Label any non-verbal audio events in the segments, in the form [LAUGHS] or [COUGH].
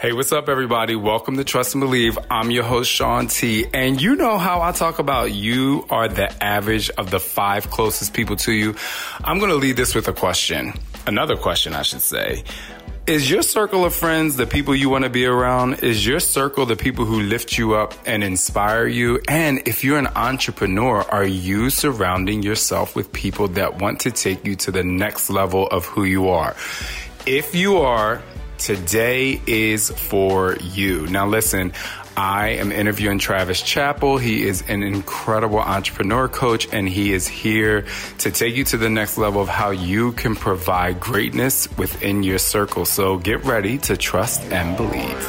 Hey, what's up, everybody? Welcome to Trust and Believe. I'm your host, Shaun T. And you know how I talk about you are the average of the five closest people to you. I'm going to lead this with a question. Another question, I should say. Is your circle of friends the people you want to be around? Is your circle the people who lift you up and inspire you? And if you're an entrepreneur, are you surrounding yourself with people that want to take you to the next level of who you are? If you are, today is for you. Now, listen, I am interviewing Travis Chappell. He is an incredible entrepreneur coach, and he is here to take you to the next level of how you can provide greatness within your circle. So get ready to trust and believe.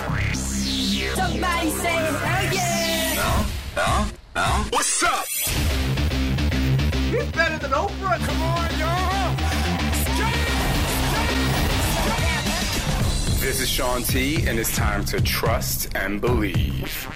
Somebody say, oh yeah. Now, now, What's up? He's better than Oprah. Come on, y'all. This is Shaun T, and it's time to trust and believe.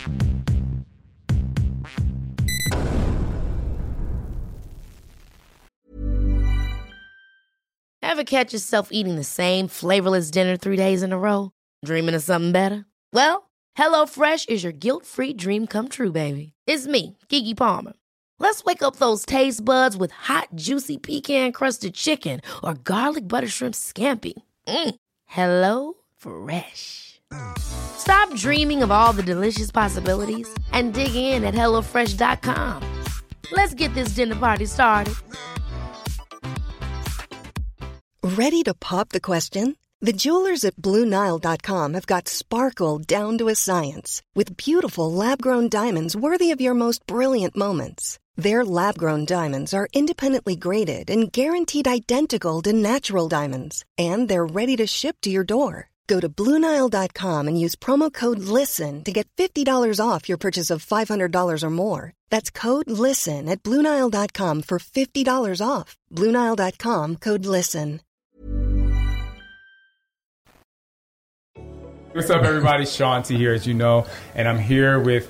Ever catch yourself eating the same flavorless dinner three days in a row? Dreaming of something better? Well, HelloFresh is your guilt free dream come true, baby. It's me, Keke Palmer. Let's wake up those taste buds with hot, juicy pecan crusted chicken or garlic butter shrimp scampi. Mm. Hello Fresh. Stop dreaming of all the delicious possibilities and dig in at HelloFresh.com. Let's get this dinner party started. Ready to pop the question? The jewelers at BlueNile.com have got sparkle down to a science with beautiful lab grown diamonds worthy of your most brilliant moments. Their lab grown diamonds are independently graded and guaranteed identical to natural diamonds, and they're ready to ship to your door. Go to BlueNile.com and use promo code LISTEN to get $50 off your purchase of $500 or more. That's code LISTEN at BlueNile.com for $50 off. BlueNile.com code LISTEN. What's up, everybody? Shaun T here, as you know, and I'm here with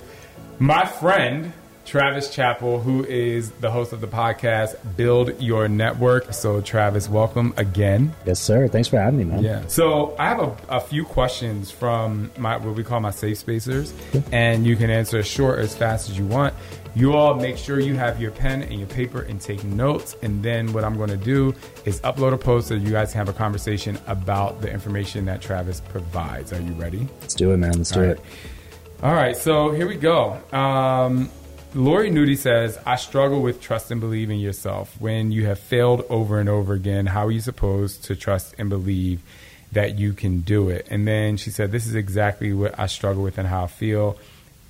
my friend Travis Chappell, who is the host of the podcast Build Your Network. So, Travis, welcome again. Yes, sir. Thanks for having me, man. Yeah. So, I have a, a few questions from my what we call my safe spacers, and you can answer as short or as fast as you want. You all make sure you have your pen and your paper and take notes. And then what I'm going to do is upload a post so you guys can have a conversation about the information that Travis provides. Are you ready? Let's do it, man. Let's do All it. All right, so here we go. Um, Lori Nudie says, I struggle with trust and believe in yourself. When you have failed over and over again, how are you supposed to trust and believe that you can do it? And then she said, This is exactly what I struggle with and how I feel.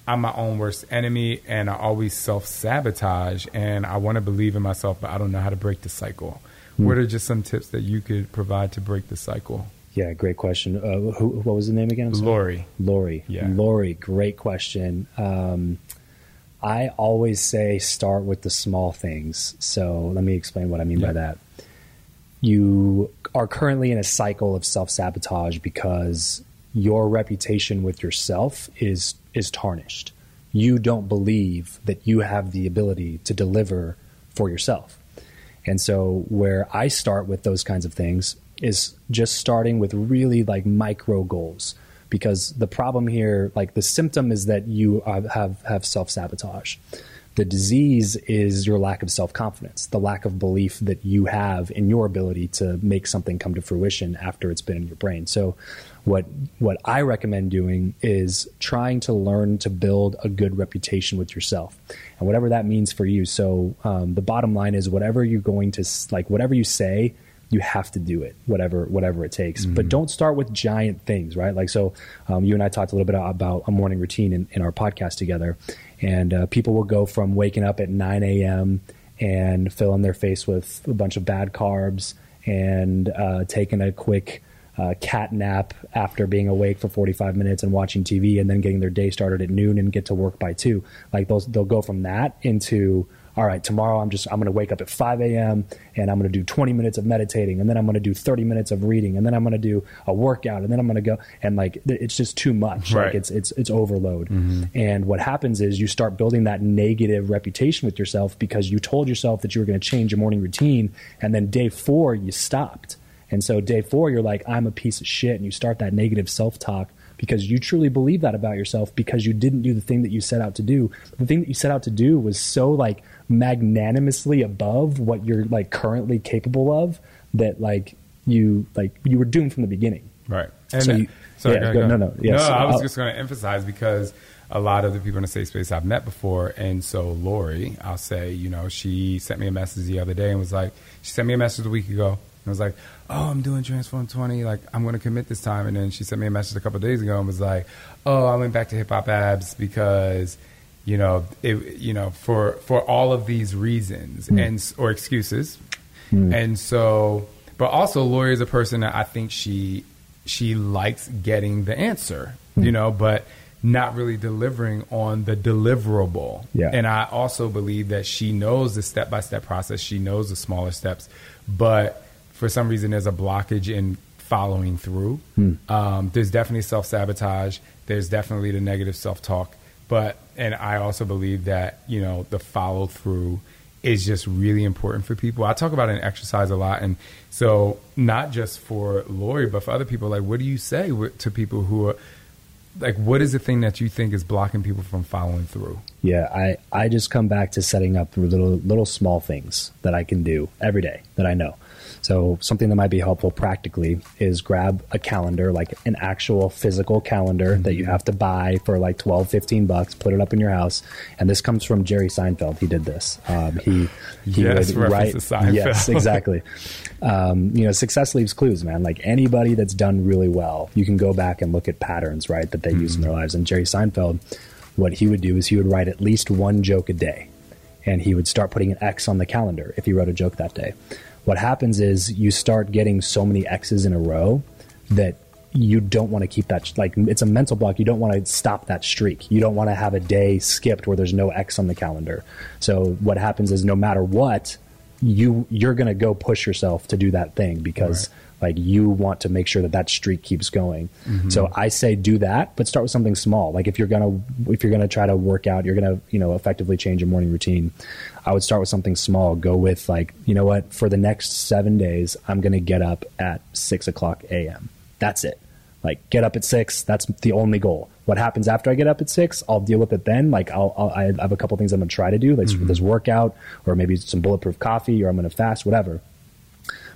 I'm my own worst enemy and I always self sabotage and I want to believe in myself, but I don't know how to break the cycle. What are just some tips that you could provide to break the cycle? Yeah, great question. Uh, who, what was the name again? Lori. Lori. Yeah. Lori, great question. Um, I always say start with the small things. So let me explain what I mean Yeah. by that. You are currently in a cycle of self sabotage because your reputation with yourself is is tarnished. You don't believe that you have the ability to deliver for yourself. And so, where I start with those kinds of things is just starting with really like micro goals. Because the problem here, like the symptom is that you have, have, self sabotage. The disease is your lack of self confidence, the lack of belief that you have in your ability to make something come to fruition after it's been in your brain. So, what what I recommend doing is trying to learn to build a good reputation with yourself, and whatever that means for you. So, um, the bottom line is whatever you're going to like, whatever you say, you have to do it, whatever whatever it takes. But don't start with giant things, right? Like so, um, you and I talked a little bit about a morning routine in, in our podcast together, and uh, people will go from waking up at 9 a.m. and filling their face with a bunch of bad carbs and uh, taking a quick uh, cat nap after being awake for 45 minutes and watching TV, and then getting their day started at noon and get to work by two. Like those, they'll go from that into all right, tomorrow I'm just I'm going to wake up at 5 a.m. and I'm going to do 20 minutes of meditating, and then I'm going to do 30 minutes of reading, and then I'm going to do a workout, and then I'm going to go and like it's just too much. Right. Like it's it's it's overload. Mm-hmm. And what happens is you start building that negative reputation with yourself because you told yourself that you were going to change your morning routine, and then day four you stopped. And so day four, you're like, I'm a piece of shit. And you start that negative self talk because you truly believe that about yourself because you didn't do the thing that you set out to do. The thing that you set out to do was so like magnanimously above what you're like currently capable of that like you like you were doomed from the beginning. Right. And So so you- sorry, yeah, go, go- go. no, no, yes, no, I was I'll- just going to emphasize because a lot of the people in the safe space I've met before, and so Lori, I'll say, you know, she sent me a message the other day and was like, she sent me a message a week ago and was like, oh, I'm doing Transform 20, like I'm going to commit this time, and then she sent me a message a couple of days ago and was like, oh, I went back to Hip Hop Abs because. You know, it, you know, for for all of these reasons hmm. and or excuses, hmm. and so, but also Lori is a person that I think she she likes getting the answer, hmm. you know, but not really delivering on the deliverable. Yeah. And I also believe that she knows the step by step process. She knows the smaller steps, but for some reason there's a blockage in following through. Um, there's definitely self sabotage. There's definitely the negative self talk. But and I also believe that you know the follow through is just really important for people. I talk about an exercise a lot, and so not just for Lori, but for other people. Like, what do you say to people who are like, what is the thing that you think is blocking people from following through? Yeah, I, I just come back to setting up little little small things that I can do every day that I know. So something that might be helpful practically is grab a calendar, like an actual physical calendar that you have to buy for like 12, 15 bucks, put it up in your house. And this comes from Jerry Seinfeld. He did this. Um, he, he Yes, would write, Seinfeld. yes, [LAUGHS] exactly. Um, you know, success leaves clues, man. Like anybody that's done really well, you can go back and look at patterns, right, that they use in their lives. And Jerry Seinfeld, what he would do is he would write at least one joke a day, and he would start putting an X on the calendar if he wrote a joke that day. What happens is you start getting so many X's in a row that you don't want to keep that like it's a mental block. You don't want to stop that streak. You don't want to have a day skipped where there's no x on the calendar. So what happens is no matter what you you're going to go push yourself to do that thing because like you want to make sure that that streak keeps going. Mm-hmm. So i say do that but start with something small. Like if you're to if you're to try to work out you're to you know effectively change your morning routine. I would start with something small. Go with like you know what? For the next seven days i'm to get up at six o'clock am that's it. Like get up at six. That's the only goal. What happens after i get up at six i'll deal with it then. Like i'll, I'll i have a couple things i'm to try to do like mm-hmm. this workout or maybe some bulletproof coffee or i'm to fast whatever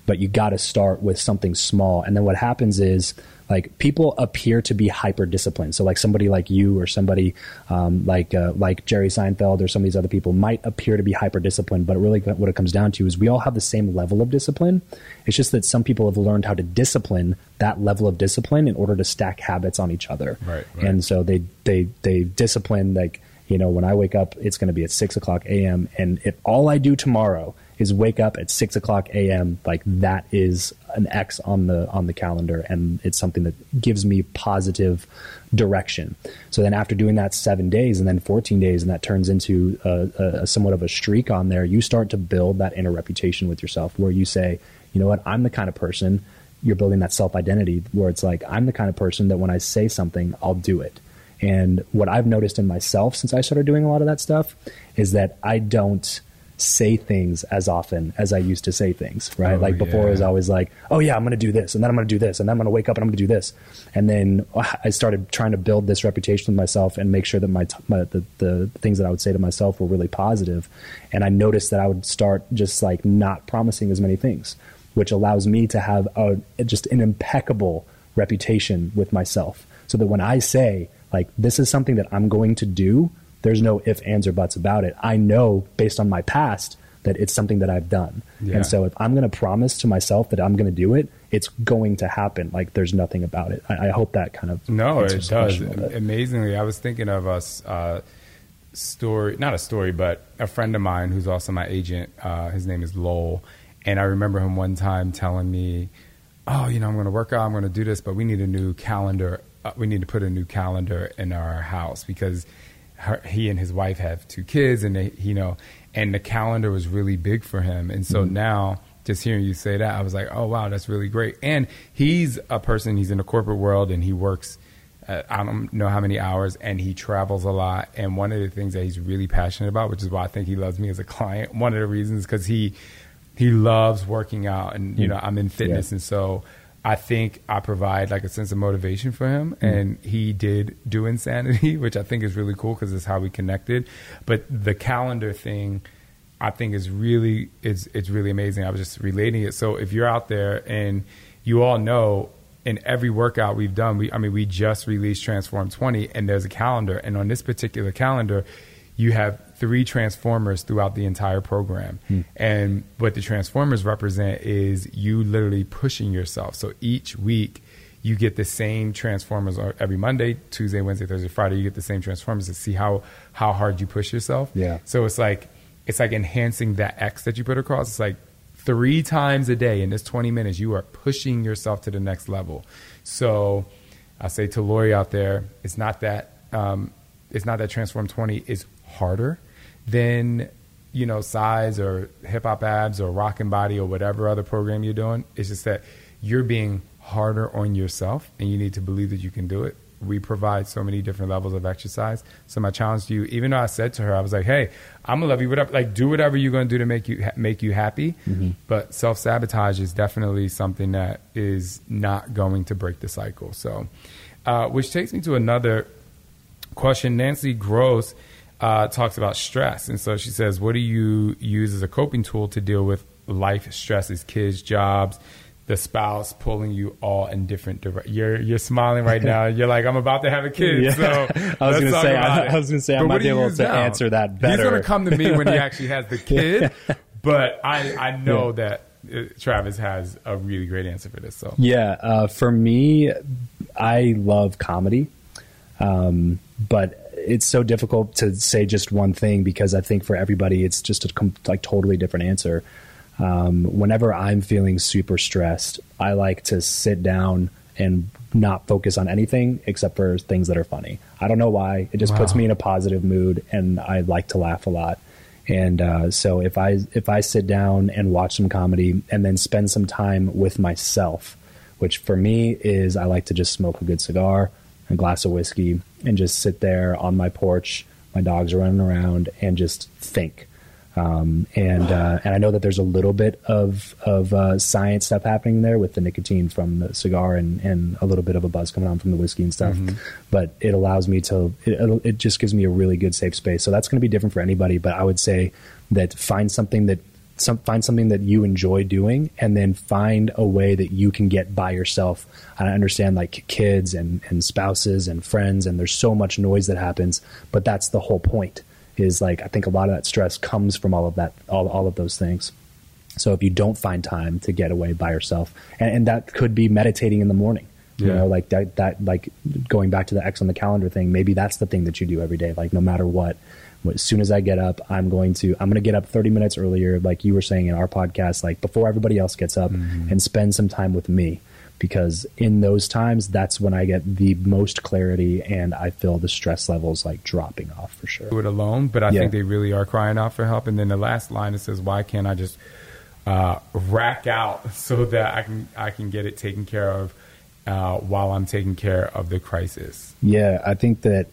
but you got to start with something small. And then what happens is like people appear to be hyper disciplined so like somebody like you or somebody um, like uh, like jerry seinfeld or some of these other people might appear to be hyper disciplined but really what it comes down to is we all have the same level of discipline. It's just that some people have learned how to discipline that level of discipline in order to stack habits on each other. Right, right. and so they they they discipline like you know when i wake up it's going to be at 6 o'clock am and if all i do tomorrow is wake up at 6 o'clock am like that is an x on the on the calendar and it's something that gives me positive direction. So then after doing that seven days and then 14 days and that turns into a, a somewhat of a streak on there you start to build that inner reputation with yourself where you say you know what? I'm the kind of person you're building that self identity where it's like i'm the kind of person that when i say something i'll do it. And what I've noticed in myself since I started doing a lot of that stuff is that I don't say things as often as I used to say things, right? Oh, like before it was always like, oh yeah, I'm going to do this and then I'm going to do this and then I'm going to wake up and I'm going to do this. And then I started trying to build this reputation with myself and make sure that my, t- my the, the things that I would say to myself were really positive. And I noticed that I would start just like not promising as many things, which allows me to have a, just an impeccable reputation with myself. So that when I say, like, this is something that I'm going to do, there's no if, ands, or buts about it. I know based on my past that it's something that I've done. Yeah. And so if I'm going to promise to myself that I'm going to do it, it's going to happen. Like, there's nothing about it. I, I hope that kind of. No, it does. question a little bit. Amazingly, I was thinking of a s- uh, story, not a story, but a friend of mine who's also my agent. Uh, his name is Lowell. And I remember him one time telling me, Oh, you know, I'm going to work out, I'm going to do this, but we need a new calendar. Uh, we need to put a new calendar in our house because her, he and his wife have two kids, and they, you know, and the calendar was really big for him. And so now, just hearing you say that, I was like, oh wow, that's really great. And he's a person; he's in the corporate world, and he works. Uh, I don't know how many hours, and he travels a lot. And one of the things that he's really passionate about, which is why I think he loves me as a client, [LAUGHS] one of the reasons because he he loves working out, and you know, I'm in fitness, Yeah. and so I think I provide like a sense of motivation for him, mm-hmm. and he did do insanity, [LAUGHS] which I think is really cool because it's how we connected. But the calendar thing, I think is really it's it's really amazing. I was just relating it. So if you're out there and you all know in every workout we've done, we I mean we just released Transform 20, and there's a calendar, and on this particular calendar, you have three transformers throughout the entire program. Hmm. And what the transformers represent is you literally pushing yourself. So each week you get the same transformers every Monday, Tuesday, Wednesday, Thursday, Friday. You get the same transformers to see how how hard you push yourself. Yeah. So it's like it's like enhancing that X that you put across. It's like three times a day in this 20 minutes you are pushing yourself to the next level. So I say to Lori out there, it's not that um, it's not that Transform 20 is harder than you know Cize or hip hop abs or Rockin' Body or whatever other program you're doing. It's just that you're being harder on yourself, and you need to believe that you can do it. We provide so many different levels of exercise. So my challenge to you, even though I said to her, I was like, "Hey, I'm gonna love you. Whatever, like, do whatever you're gonna do to make you make you happy." Mm-hmm. But self sabotage is definitely something that is not going to break the cycle. So, uh, which takes me to another question. Nancy Gross uh, talks about stress. And so she says, What do you use as a coping tool to deal with life stresses, kids, jobs, the spouse pulling you all in different directions? You're, you're smiling right now. [LAUGHS] You're like, I'm about to have a kid. Yeah. So [LAUGHS] I was going to say, I, I, was to say, I might be able to now? answer that better. He's going to come to me when he [LAUGHS] actually has the kid. but I, I know yeah. that. Uh, Travis has a really great answer for this. So yeah, uh, for me, I love comedy, um, but it's so difficult to say just one thing because I think for everybody it's just a com- like totally different answer. Um, whenever I'm feeling super stressed, I like to sit down and not focus on anything except for things that are funny. I don't know why. It just wow. puts me in a positive mood, and I like to laugh a lot. And uh, so if I if I sit down and watch some comedy and then spend some time with myself, which for me is I like to just smoke a good cigar a glass of whiskey, and just sit there on my porch. My dogs are running around and just think. Um, and uh, and I know that there's a little bit of of uh, science stuff happening there with the nicotine from the cigar and, and a little bit of a buzz coming on from the whiskey and stuff. Mm-hmm. But it allows me to it, it just gives me a really good safe space. So that's going to be different for anybody. But I would say that find something that some, find something that you enjoy doing and then find a way that you can get by yourself. I understand like kids and, and spouses and friends, and there's so much noise that happens, but that's the whole point is like, I think a lot of that stress comes from all of that, all, all of those things. So if you don't find time to get away by yourself, and, and that could be meditating in the morning, you yeah. know, like that, that, like going back to the X on the calendar thing, maybe that's the thing that you do every day. Like no matter what, as soon as I get up, I'm going to I'm going to get up 30 minutes earlier, like you were saying in our podcast, like before everybody else gets up, mm-hmm. and spend some time with me because in those times that's when I get the most clarity and I feel the stress levels like dropping off for sure. Do it alone, but I yeah. think they really are crying out for help. And then the last line it says, "Why can't I just uh, rack out [LAUGHS] so that I can I can get it taken care of uh, while I'm taking care of the crisis?" Yeah, I think that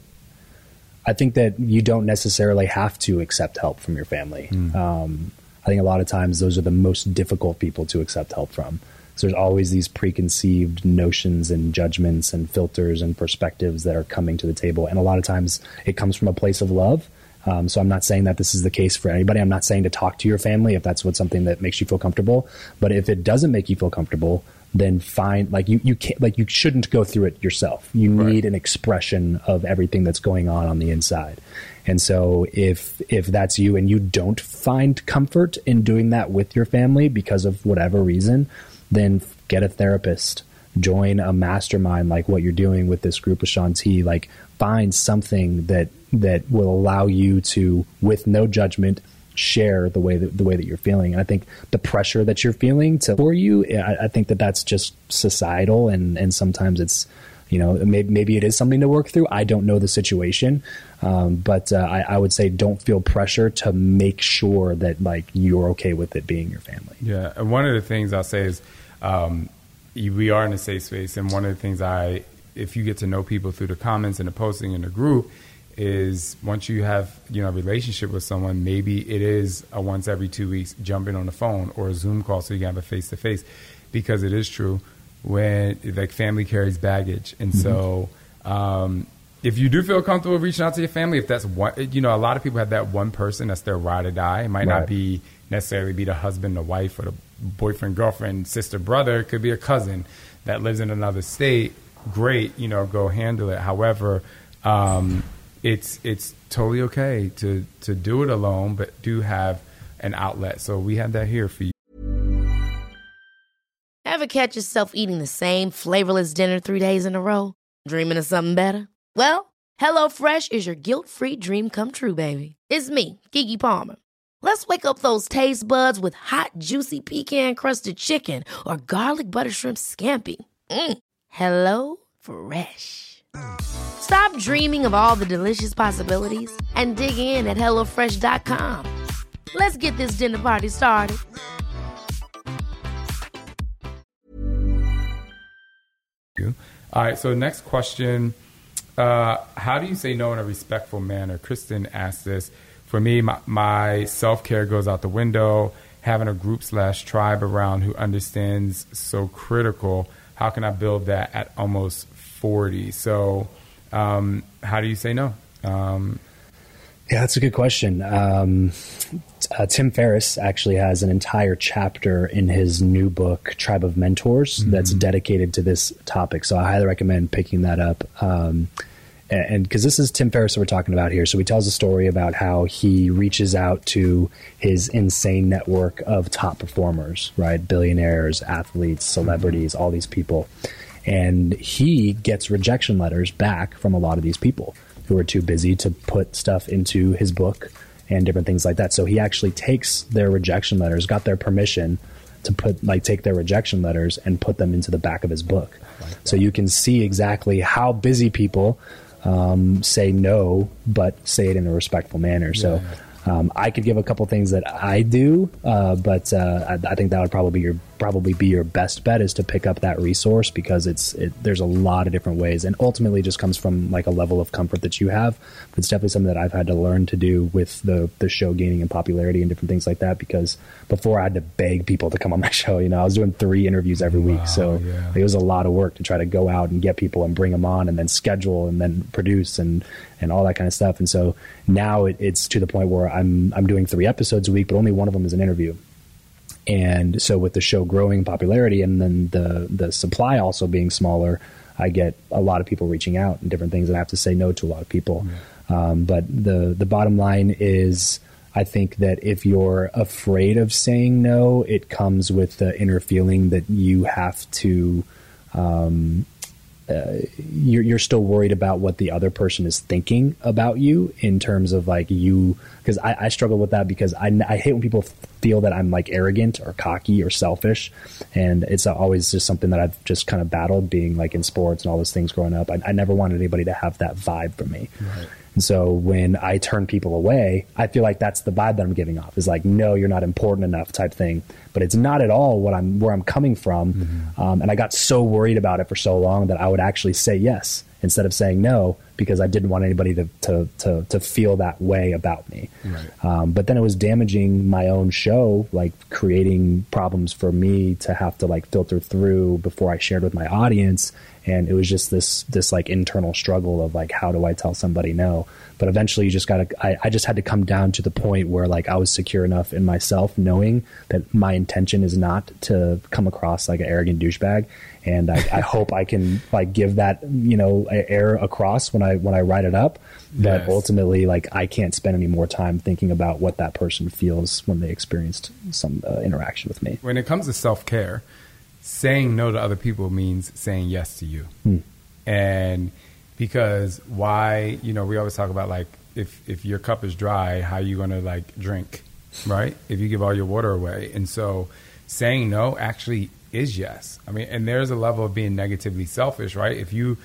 I think that you don't necessarily have to accept help from your family. Mm. Um, I think a lot of times those are the most difficult people to accept help from. So there's always these preconceived notions and judgments and filters and perspectives that are coming to the table. And a lot of times it comes from a place of love. Um, so I'm not saying that this is the case for anybody. I'm not saying to talk to your family if that's what something that makes you feel comfortable. But if it doesn't make you feel comfortable, then find like you you can't like you shouldn't go through it yourself. You need an expression of everything that's going on on the inside. And so if if that's you and you don't find comfort in doing that with your family because of whatever reason, then get a therapist. Join a mastermind like what you're doing with this group of Shaun T. Like find something that that will allow you to, with no judgment, share the way that the way that you're feeling. And I think the pressure that you're feeling to for you, I, I think that that's just societal, and and sometimes it's you know maybe, maybe it is something to work through. I don't know the situation. Um, but uh, I, I, would say don't feel pressure to make sure that like you're okay with it being your family. Yeah. And one of the things i'll say is um, we are in a safe space. And one of the things i if you get to know people through the comments and the posting in the group is once you have you know a relationship with someone, maybe it is a once every two weeks jumping on the phone or a Zoom call so you can have a face to face, because it is true. when like family carries baggage, and so um, if you do feel comfortable reaching out to your family, if that's what you know, a lot of people have that one person that's their ride or die. It might Right. not be necessarily be the husband, the wife, or the boyfriend, girlfriend, sister, brother. It could be a cousin that lives in another state. Great, you know, go handle it. However, um, it's it's totally okay to to do it alone, but do have an outlet. So we have that here for you. Ever catch yourself eating the same flavorless dinner three days in a row? Dreaming of something better? Well, HelloFresh is your guilt-free dream come true, baby. It's me, Keke Palmer. Let's wake up those taste buds with hot, juicy pecan-crusted chicken or garlic butter shrimp scampi. Mm. Hello Fresh. Stop dreaming of all the delicious possibilities and dig in at HelloFresh.com. Let's get this dinner party started. All right. So next question: uh, How do you say no in a respectful manner? Kristen asked this. For me, my, my self care goes out the window. Having a group slash tribe around who understands so critical. How can I build that at almost forty? So, um, how do you say no? Um, Yeah, that's a good question. Um, uh, Tim Ferriss actually has an entire chapter in his new book, Tribe of Mentors, that's dedicated to this topic. So I highly recommend picking that up. Um, and because this is Tim Ferriss that we're talking about here, so he tells a story about how he reaches out to his insane network of top performers, right? Billionaires, athletes, celebrities, all these people. And he gets rejection letters back from a lot of these people who are too busy to put stuff into his book and different things like that. So he actually takes their rejection letters, got their permission to put like take their rejection letters and put them into the back of his book. so you can see exactly how busy people um, say no, but say it in a respectful manner. So um, I could give a couple things that I do, uh, but uh, I, I think that would probably be your probably be your best bet is to pick up that resource because it's it, there's a lot of different ways, and ultimately just comes from like a level of comfort that you have. But it's definitely something that I've had to learn to do with the the show gaining in popularity and different things like that. Because before I had to beg people to come on my [LAUGHS] show, you know, I was doing three interviews every week, so yeah. it was a lot of work to try to go out and get people and bring them on and then schedule and then produce and and all that kind of stuff. And so now it, it's to the point where I'm I'm doing three episodes a week, but only one of them is an interview. And so with the show growing in popularity and then the the supply also being smaller, I get a lot of people reaching out and different things, and I have to say no to a lot of people. Um, but the the bottom line is, I think that if you're afraid of saying no, it comes with the inner feeling that you have to. Um, uh, you're, you're still worried about what the other person is thinking about you in terms of like you because I, I struggle with that because I, I hate when people feel that I'm like arrogant or cocky or selfish. And it's always just something that I've just kind of battled being like in sports and all those things growing up. I, I never wanted anybody to have that vibe from me. And so when I turn people away, I feel like that's the vibe that I'm giving off. Is like, no, you're not important enough type thing. But it's not at all what I'm where I'm coming from. Um, and I got so worried about it for so long that I would actually say yes instead of saying no because I didn't want anybody to to to, to feel that way about me. Um, but then it was damaging my own show, like creating problems for me to have to like filter through before I shared with my audience and it was just this this like internal struggle of like how do i tell somebody no but eventually you just gotta I, I just had to come down to the point where like i was secure enough in myself knowing that my intention is not to come across like an arrogant douchebag. And i, I [LAUGHS] hope i can like give that you know air across when i when i write it up. But Yes. ultimately like i can't spend any more time thinking about what that person feels when they experienced some uh, interaction with me. When it comes to self care, saying no to other people means saying yes to you. And because why, you know, we always talk about like if if your cup is dry, how are you going to like drink, right? If you give all your water away. And so saying no actually is yes. I mean, and there's a level of being negatively selfish, right? If you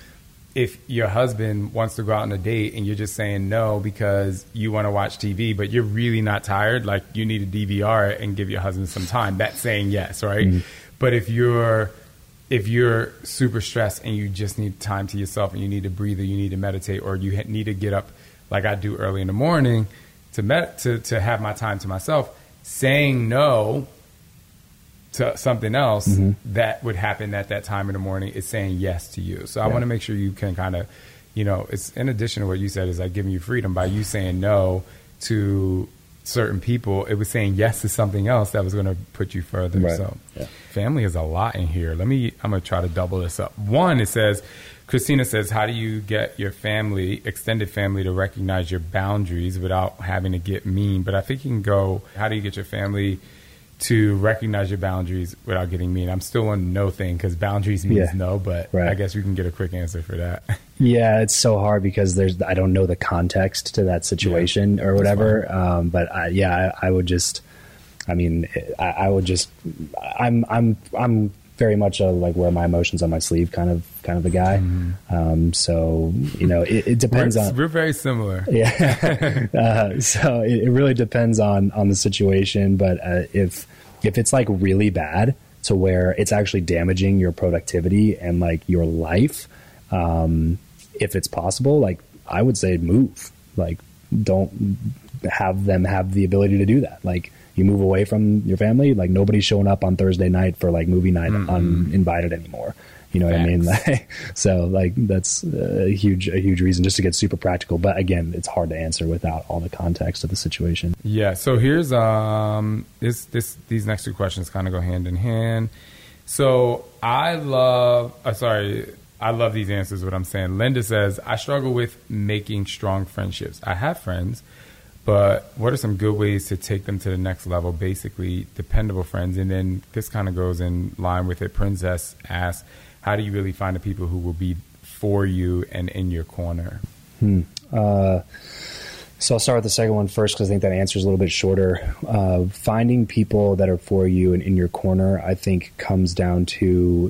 if your husband wants to go out on a date and you're just saying no because you want to watch TV, but you're really not tired, like you need a DVR and give your husband some time, that's saying yes, right? Mm-hmm. But if you're if you're super stressed and you just need time to yourself and you need to breathe or you need to meditate or you need to get up like I do early in the morning to med- to to have my time to myself, saying no to something else Mm-hmm. that would happen at that time in the morning is saying yes to you. So I want to make sure you can kind of, you know, it's in addition to what you said is like giving you freedom by you saying no to certain people. It was saying yes to something else that was going to put you further. Right. So Yeah. family is a lot in here. Let me, I'm going to try to double this up. One, it says, Christina says, how do you get your family, extended family, to recognize your boundaries without having to get mean? But I think you can go, how do you get your family to recognize your boundaries without getting mean? I'm still on no thing because boundaries means Yeah. no, but Right. I guess we can get a quick answer for that. [LAUGHS] Yeah, it's so hard because there's I don't know the context to that situation or whatever. Um, but I, yeah, I, I would just, I mean, I, I would just, I'm I'm I'm very much a like wear my emotions on my sleeve kind of kind of a guy. Um, so you know, it, it depends we're, on we're very similar. [LAUGHS] yeah. uh, so it, it really depends on on the situation. But uh, if if it's like really bad to where it's actually damaging your productivity and like your life, um, if it's possible, like I would say move. Like don't have them have the ability to do that. Like you move away from your family. Like nobody's showing up on Thursday night for like movie night uninvited anymore. You know what I mean? Like, [LAUGHS] so like that's a huge a huge reason just to get super practical. But again, it's hard to answer without all the context of the situation. Yeah. So here's um this this these next two questions kind of go hand in hand. So I love. Uh, sorry, I love these answers. What I'm saying. Linda says I struggle with making strong friendships. I have friends, but what are some good ways to take them to the next level? Basically, dependable friends. And then this kind of goes in line with it. Princess asks, how do you really find the people who will be for you and in your corner? So I'll start with the second one first because I think that answer is a little bit shorter. Uh, finding people that are for you and in your corner, I think, comes down to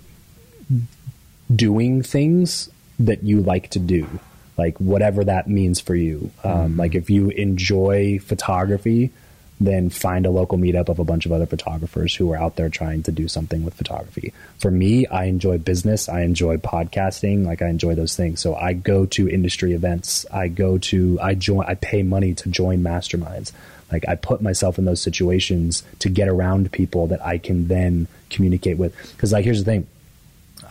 doing things that you like to do, like whatever that means for you. Um, Like if you enjoy photography, then find a local meetup of a bunch of other photographers who are out there trying to do something with photography. For me, I enjoy business. I enjoy podcasting. Like I enjoy those things. So I go to industry events. I go to, I join, I pay money to join masterminds. Like I put myself in those situations to get around people that I can then communicate with. Cause like, here's the thing.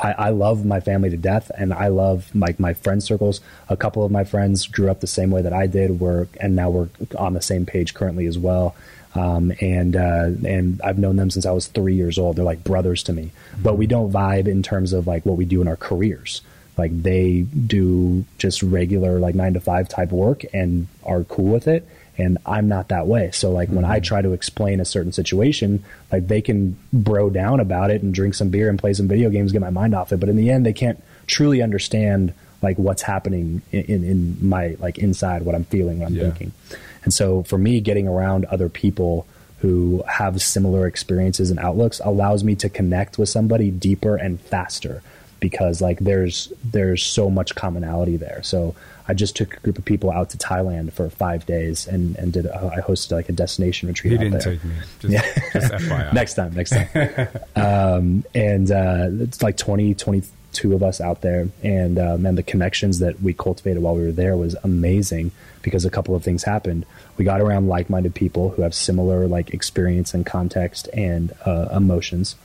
I, I love my family to death, and I love like my friend circles. A couple of my friends grew up the same way that I did, were and now we're on the same page currently as well. Um, and uh, and I've known them since I was three years old. They're like brothers to me, but we don't vibe in terms of like what we do in our careers. Like they do just regular like nine to five type work and are cool with it, and I'm not that way. So like when I mm-hmm. try to explain a certain situation, like they can bro down about it and drink some beer and play some video games, get my mind off it. But in the end, they can't truly understand like what's happening in, in, in my like inside what I'm feeling, what I'm Yeah. thinking. And so for me, getting around other people who have similar experiences and outlooks allows me to connect with somebody deeper and faster because like there's there's so much commonality there. So I just took a group of people out to Thailand for five days and and did uh, I hosted like a destination retreat. He didn't there. take me. [LAUGHS] Just, Yeah. just FYI. [LAUGHS] next time, next time. [LAUGHS] um, and uh, it's like 20, 22 of us out there. And uh, man, the connections that we cultivated while we were there was amazing because a couple of things happened. We got around like minded people who have similar like experience and context and uh, emotions.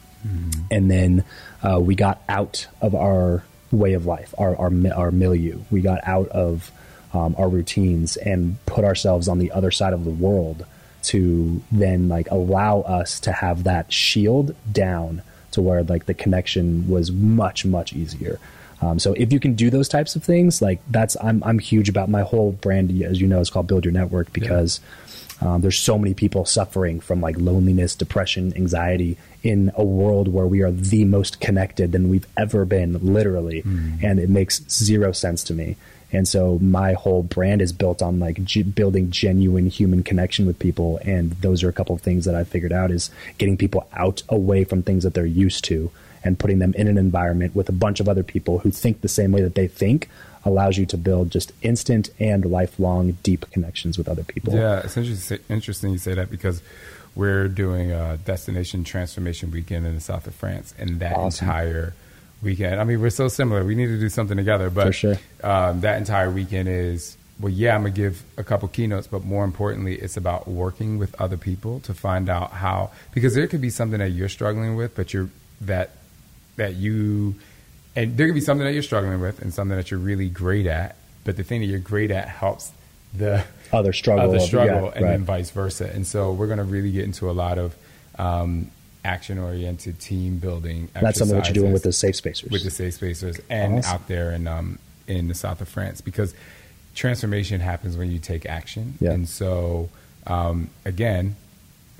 And then uh, we got out of our way of life, our, our, our milieu. We got out of um, our routines and put ourselves on the other side of the world to then like allow us to have that shield down to where like the connection was much much easier um, so if you can do those types of things like that's i'm i'm huge about my whole brand as you know is called build your network because um, there's so many people suffering from like loneliness depression anxiety in a world where we are the most connected than we've ever been literally. And it makes zero sense to me. And so my whole brand is built on like g- building genuine human connection with people. And those are a couple of things that I figured out is getting people out away from things that they're used to and putting them in an environment with a bunch of other people who think the same way that they think allows you to build just instant and lifelong deep connections with other people. Yeah, it's interesting, interesting you say that because we're doing a destination transformation weekend in the south of France, and that Awesome. entire weekend. I mean, we're so similar. We need to do something together, but sure. um, that entire weekend is well, yeah, I'm gonna give a couple keynotes, but more importantly, it's about working with other people to find out how because there could be something that you're struggling with, but you're that that you and there could be something that you're struggling with and something that you're really great at, but the thing that you're great at helps the other struggle, other struggle, yeah, and right. then vice versa. And so we're gonna really get into a lot of um, action oriented team building. That's something that you're doing with the safe spacers. with the safe spacers and Awesome. out there in um, in the south of France because transformation happens when you take action. Yeah. And so um, again, [LAUGHS]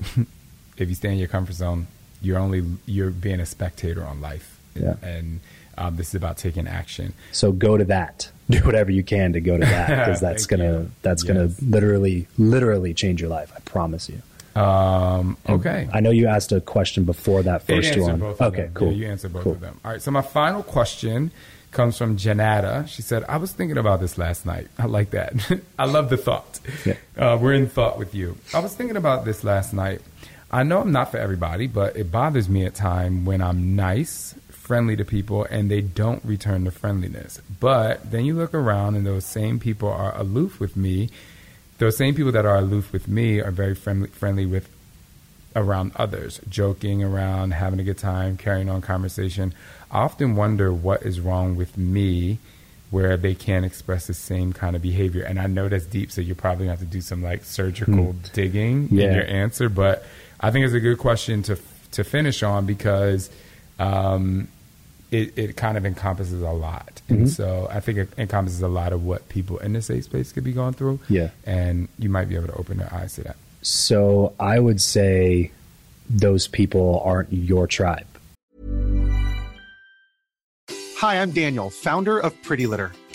if you stay in your comfort zone, you're only you're being a spectator on life. Yeah. And um, this is about taking action. So go to that. [LAUGHS] Do whatever you can to go to that because [LAUGHS] that's gonna you. that's Yes. gonna literally literally change your life. I promise you. Um, okay. I know you asked a question before that first one. Okay, cool. Yeah, you answered both Cool. of them. All right. So my final question comes from Janata. She said, "I was thinking about this last night. I like that. [LAUGHS] I love the thought. Yeah. Uh, we're in thought with you. I was thinking about this last night. I know I'm not for everybody, but it bothers me at time when I'm nice, friendly to people, and they don't return the friendliness. But then you look around, and those same people are aloof with me. Those same people that are aloof with me are very friendly, friendly with around others, joking around, having a good time, carrying on conversation. I often wonder what is wrong with me where they can't express the same kind of behavior. And I know that's deep, so you're probably to have to do some like surgical digging Yeah. in your answer. But I think it's a good question to to finish on because um, it, it kind of encompasses a lot. And mm-hmm. so I think it encompasses a lot of what people in the safe space could be going through. Yeah. And you might be able to open their eyes to that. So I would say those people aren't your tribe. Hi, I'm Daniel, founder of Pretty Litter.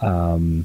Um,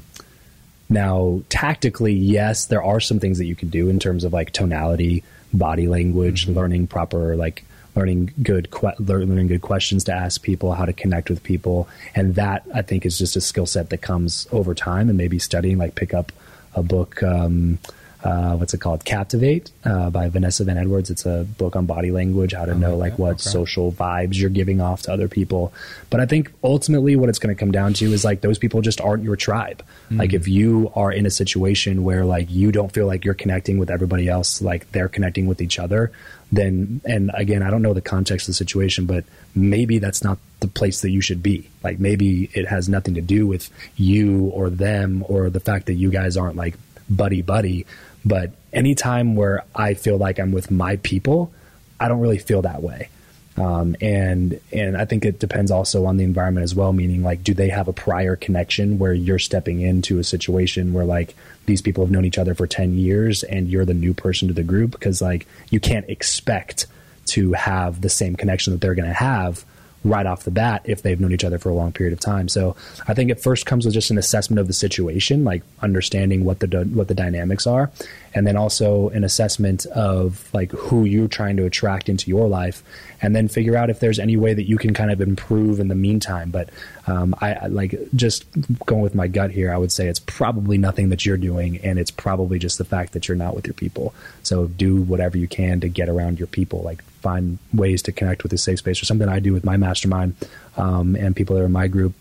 now, tactically, yes, there are some things that you can do in terms of like tonality, body language, learning proper like learning good que- learning good questions to ask people, how to connect with people, and that I think is just a skill set that comes over time and maybe studying like pick up a book. Um, uh, what's it called? Captivate uh, by Vanessa Van Edwards. It's a book on body language, how to know like what social vibes you're giving off to other people. But I think ultimately what it's going to come down to is like those people just aren't your tribe. Like if you are in a situation where like you don't feel like you're connecting with everybody else, like they're connecting with each other, then and again, I don't know the context of the situation, but maybe that's not the place that you should be. Like maybe it has nothing to do with you or them or the fact that you guys aren't like buddy buddy. But anytime where I feel like I'm with my people, I don't really feel that way. Um, and and I think it depends also on the environment as well. Meaning, like, do they have a prior connection where you're stepping into a situation where like these people have known each other for ten years and you're the new person to the group? Because like you can't expect to have the same connection that they're going to have right off the bat if they've known each other for a long period of time. So I think it first comes with just an assessment of the situation, like understanding what the what the dynamics are, and then also an assessment of like who you're trying to attract into your life, and then figure out if there's any way that you can kind of improve in the meantime. But um, I, I like just going with my gut here. I would say it's probably nothing that you're doing, and it's probably just the fact that you're not with your people. So do whatever you can to get around your people. Like find ways to connect with a safe space, or something I do with my mastermind um, and people that are in my group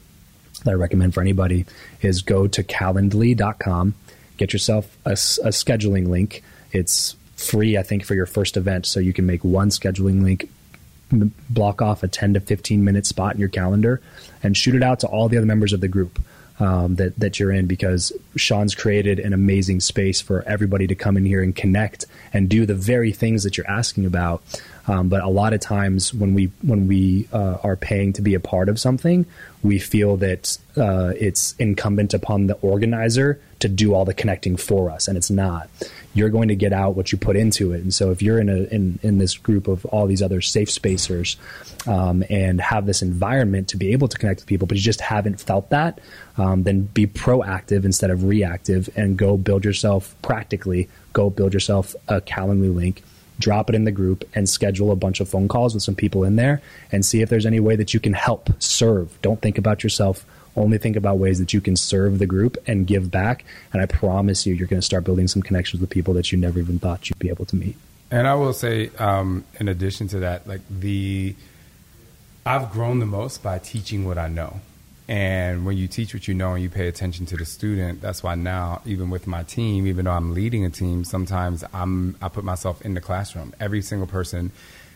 that I recommend for anybody is go to calendly.com, get yourself a scheduling link. It's free, I think, for your first event. So you can make one scheduling link, block off a 10 to 15 minute spot in your calendar, and shoot it out to all the other members of the group. um, that that you're in because Shaun's created an amazing space for everybody to come in here and connect and do the very things that you're asking about. Um, but a lot of times when we when we uh, are paying to be a part of something, we feel that uh, it's incumbent upon the organizer to do all the connecting for us, and it's not. You're going to get out what you put into it, and so if you're in a in, in this group of all these other safe spacers um, and have this environment to be able to connect with people, but you just haven't felt that, um, then be proactive instead of reactive, and go build yourself practically. Go build yourself a Calendly link drop it in the group and schedule a bunch of phone calls with some people in there and see if there's any way that you can help serve. Don't think about yourself. Only think about ways that you can serve the group and give back. And I promise you, you're going to start building some connections with people that you never even thought you'd be able to meet. And I will say, um, in addition to that, like the, I've grown the most by teaching what I know. And when you teach what you know and you pay attention to the student, that's why now, even with my team, even though I'm leading a team, sometimes I'm I put myself in the classroom. Every single person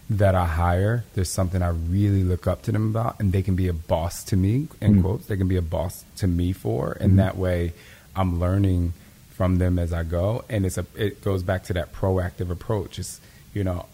that I hire, there's something I really look up to them about, and they can be a boss to me. In mm quotes, they can be a boss to me for, and mm that way, I'm learning from them as I go. And it's a it goes back to that proactive approach. It's you know,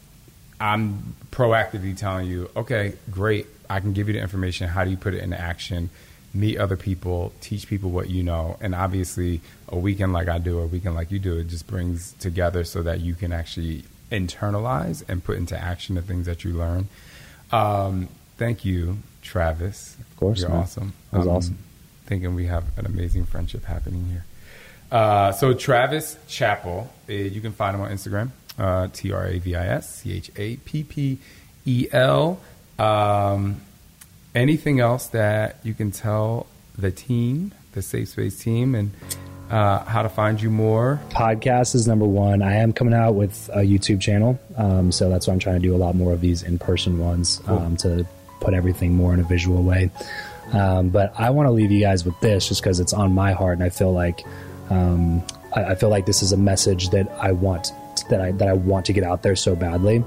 I'm proactively telling you, okay, great, I can give you the information. How do you put it into action? Meet other people, teach people what you know, and obviously, a weekend like I do, or a weekend like you do, it just brings together so that you can actually internalize and put into action the things that you learn. Um, thank you, Travis. Of course, you're man. awesome. That was I'm awesome. Thinking we have an amazing friendship happening here. Uh, so Travis Chappell, uh, you can find him on Instagram, uh, T R A V I S C H A P P E L. Um, anything else that you can tell the team, the Safe Space team, and uh, how to find you more? Podcast is number one. I am coming out with a YouTube channel, um, so that's why I'm trying to do a lot more of these in person ones um, to put everything more in a visual way. Um, but I want to leave you guys with this just because it's on my heart, and I feel like um, I, I feel like this is a message that I want that I that I want to get out there so badly.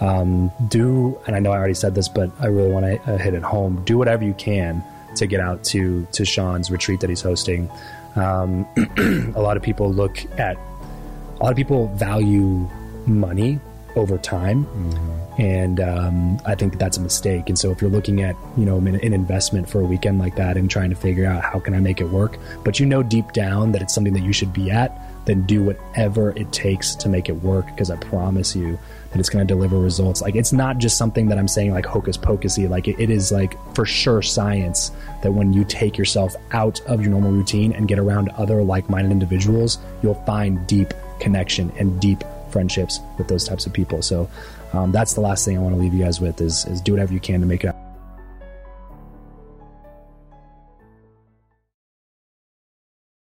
Um, do and I know I already said this, but I really want to uh, hit it home. Do whatever you can to get out to to Shaun's retreat that he's hosting. Um, [CLEARS THROAT] a lot of people look at a lot of people value money over time and um, i think that that's a mistake and so if you're looking at you know an, an investment for a weekend like that and trying to figure out how can i make it work but you know deep down that it's something that you should be at then do whatever it takes to make it work because i promise you it's going to deliver results. Like it's not just something that i'm saying like hocus pocusy. Like it, it is like for sure science that when you take yourself out of your normal routine and get around other like-minded individuals you'll find deep connection and deep friendships with those types of people. So um, that's the last thing i want to leave you guys with is, is do whatever you can to make it